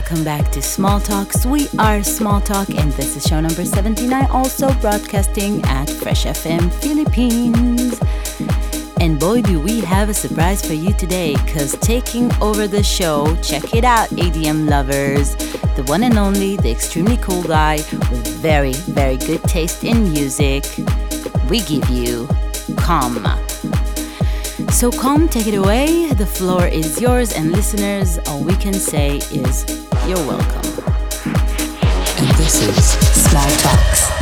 Welcome back to Small ToKs. We are Small ToK, and this is show number 79, also broadcasting at Fresh FM Philippines. And boy, do we have a surprise for you today, because taking over the show, check it out, EDM lovers, the one and only, the extremely cool guy with very, very good taste in music. We give you KOM. So, KOM, take it away. The floor is yours, and listeners, all we can say is you're welcome. And this is Small ToKs.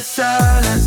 Side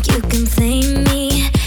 think you can flame me?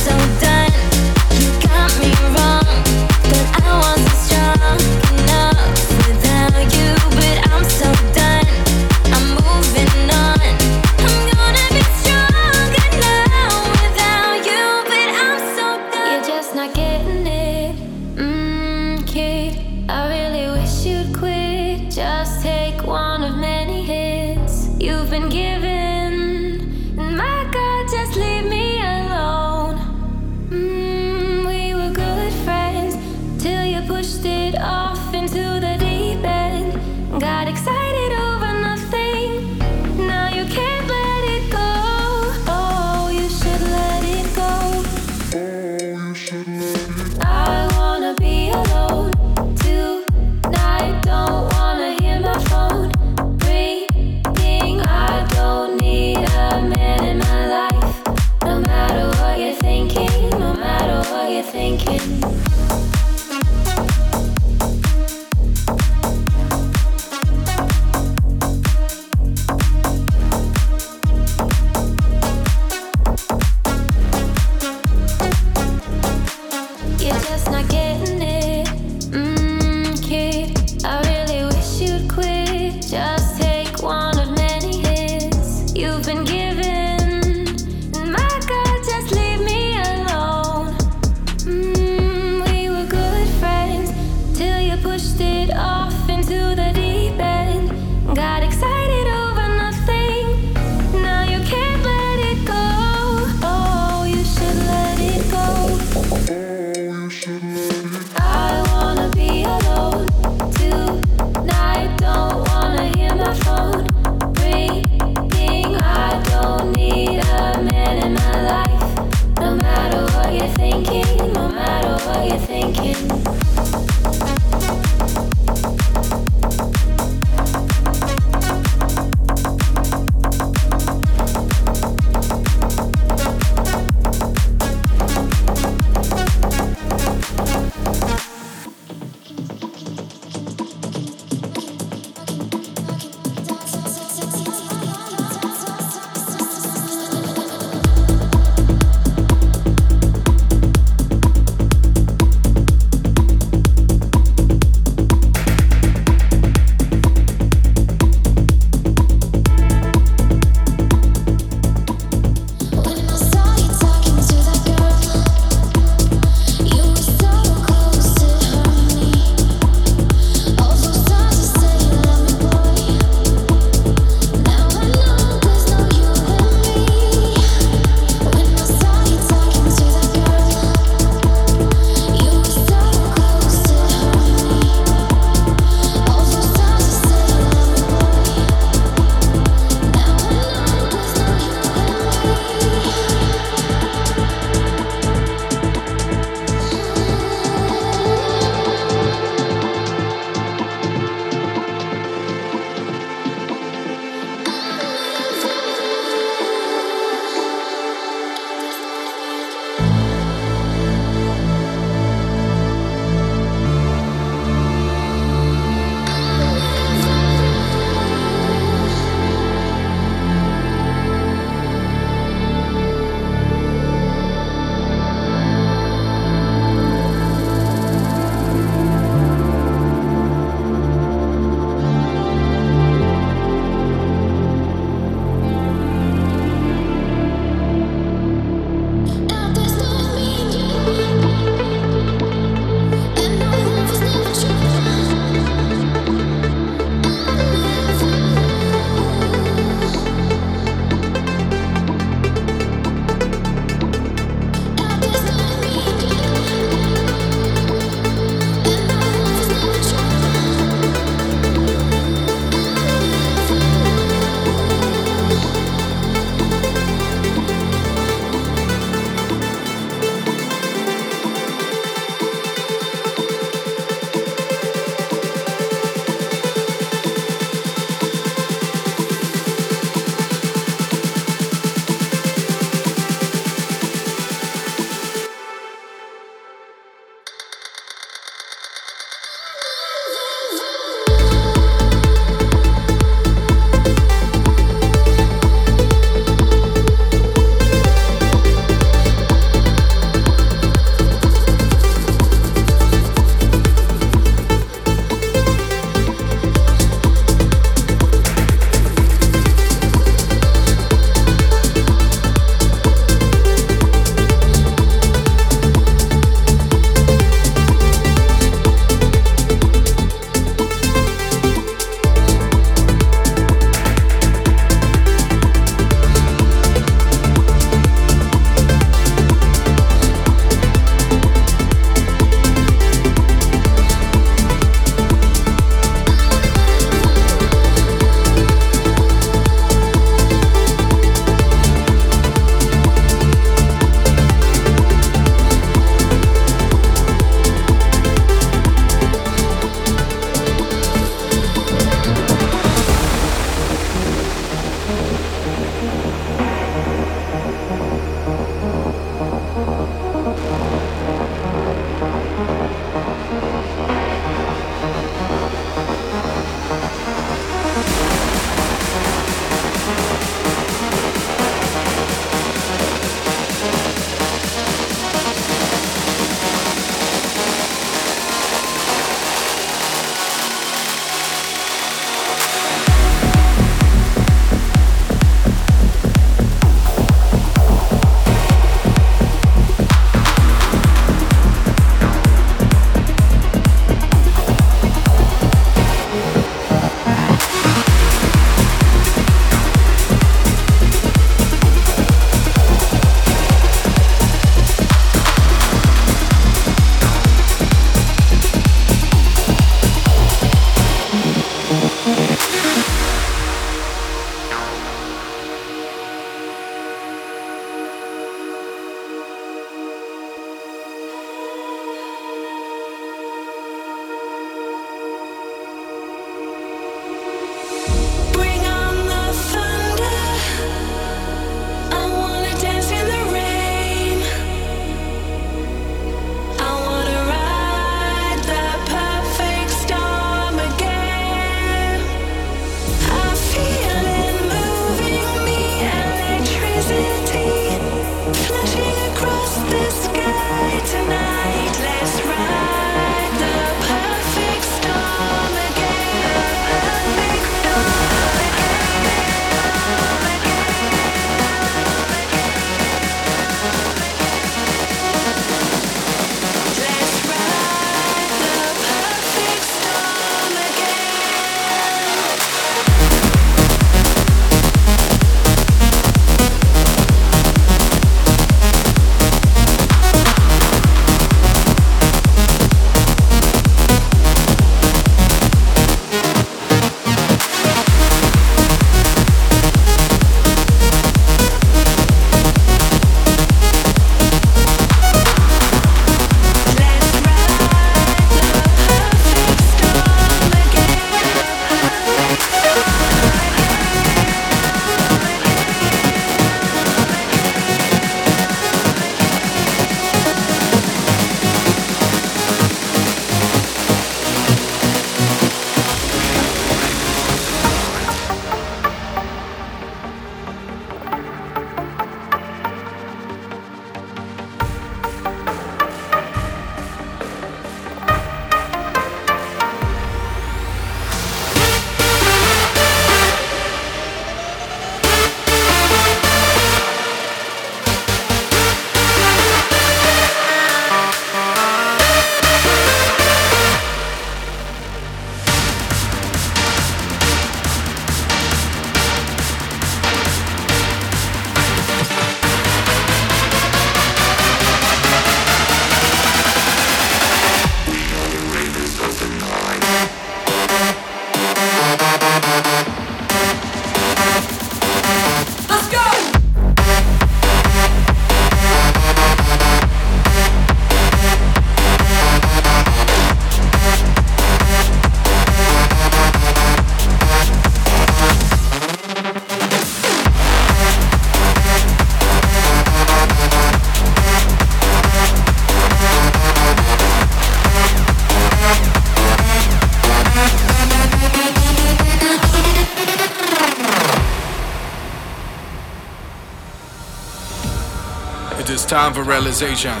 Time for realization.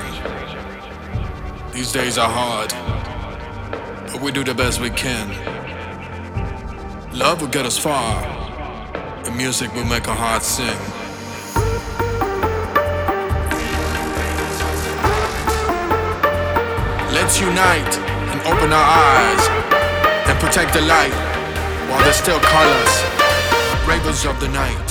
These days are hard, but we do the best we can. Love will get us far, and music will make our hearts sing. Let's unite and open our eyes and protect the light while there's still colors, ravers of the night.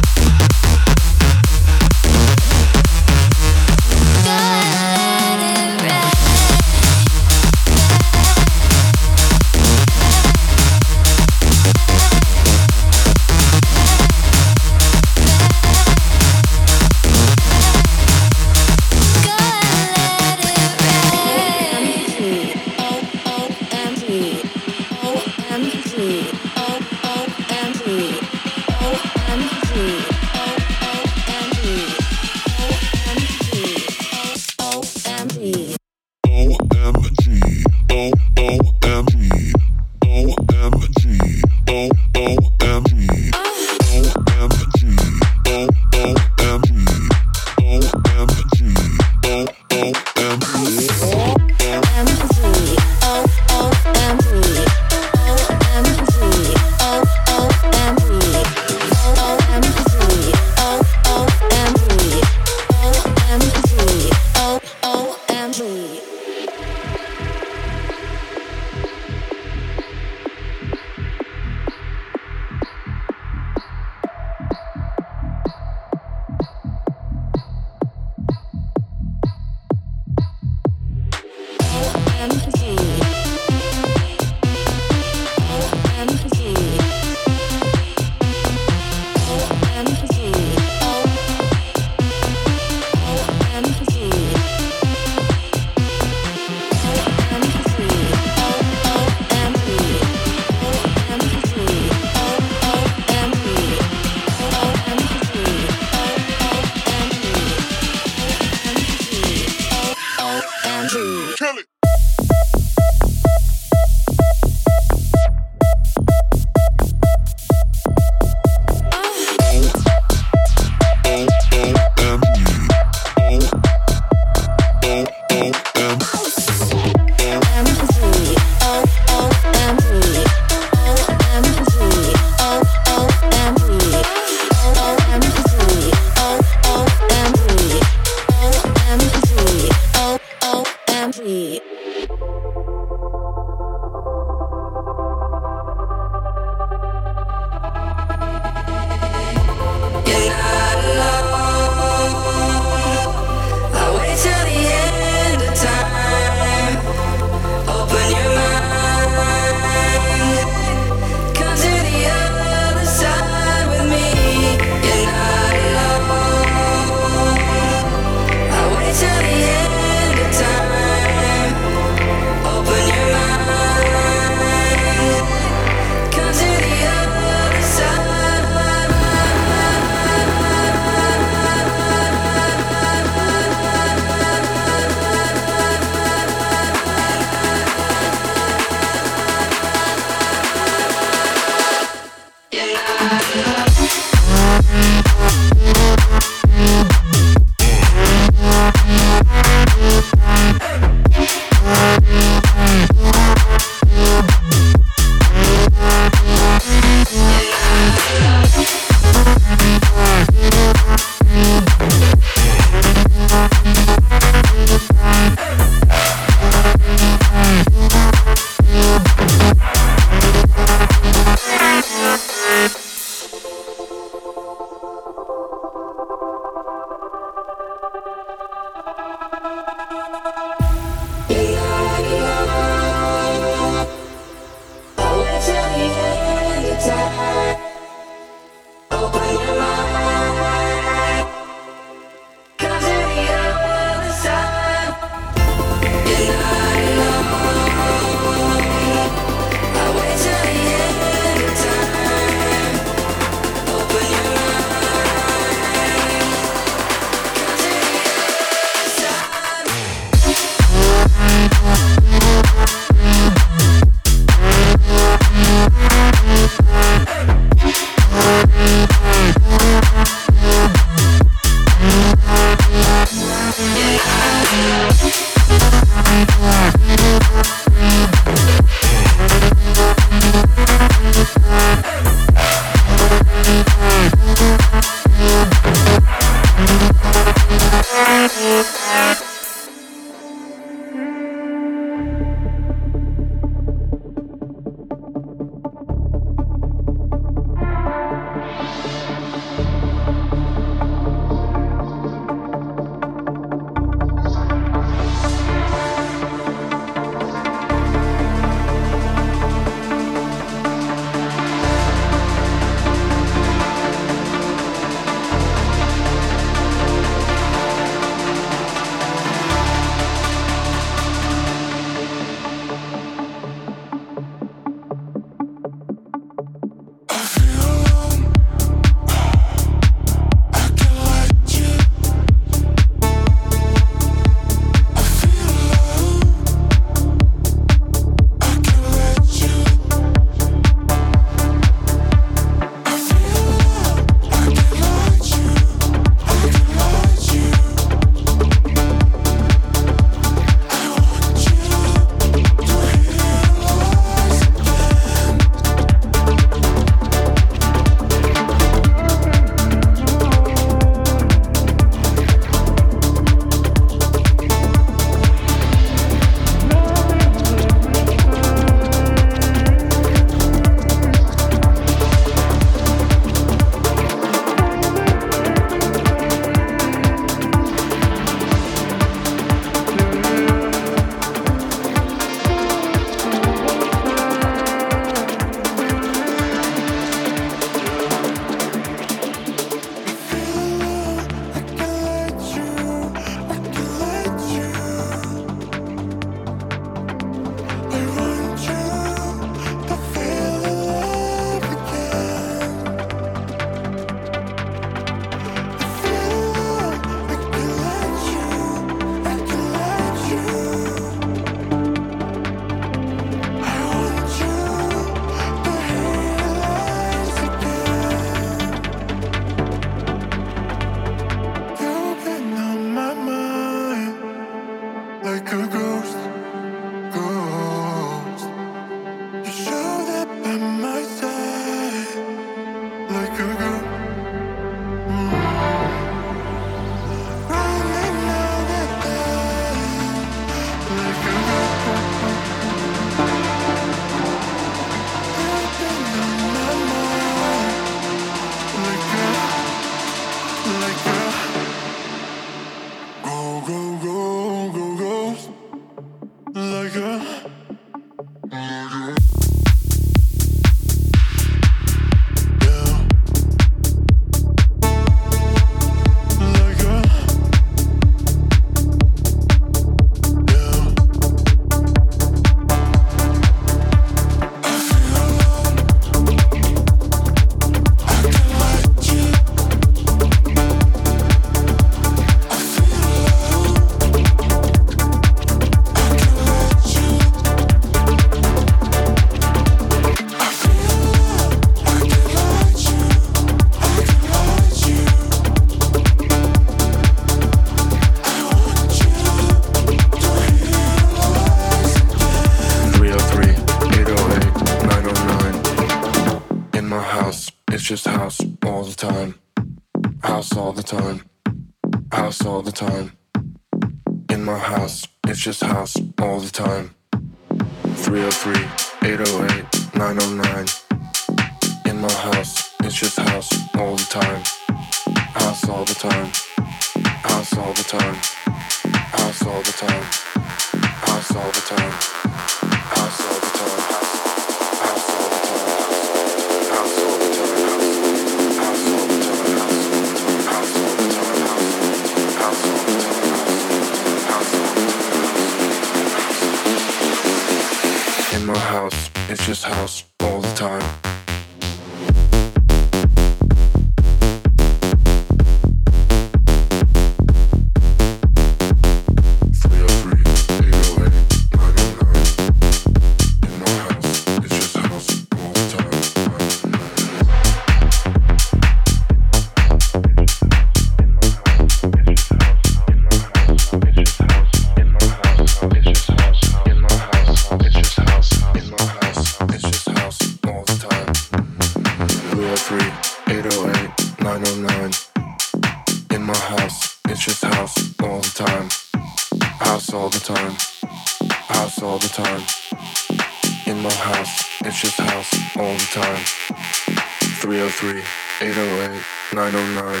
303 808 909.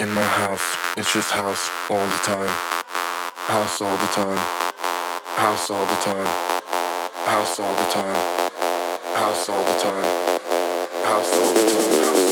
In my house, it's just house all the time. House all the time. House all the time. House all the time. House all the time. House all the time.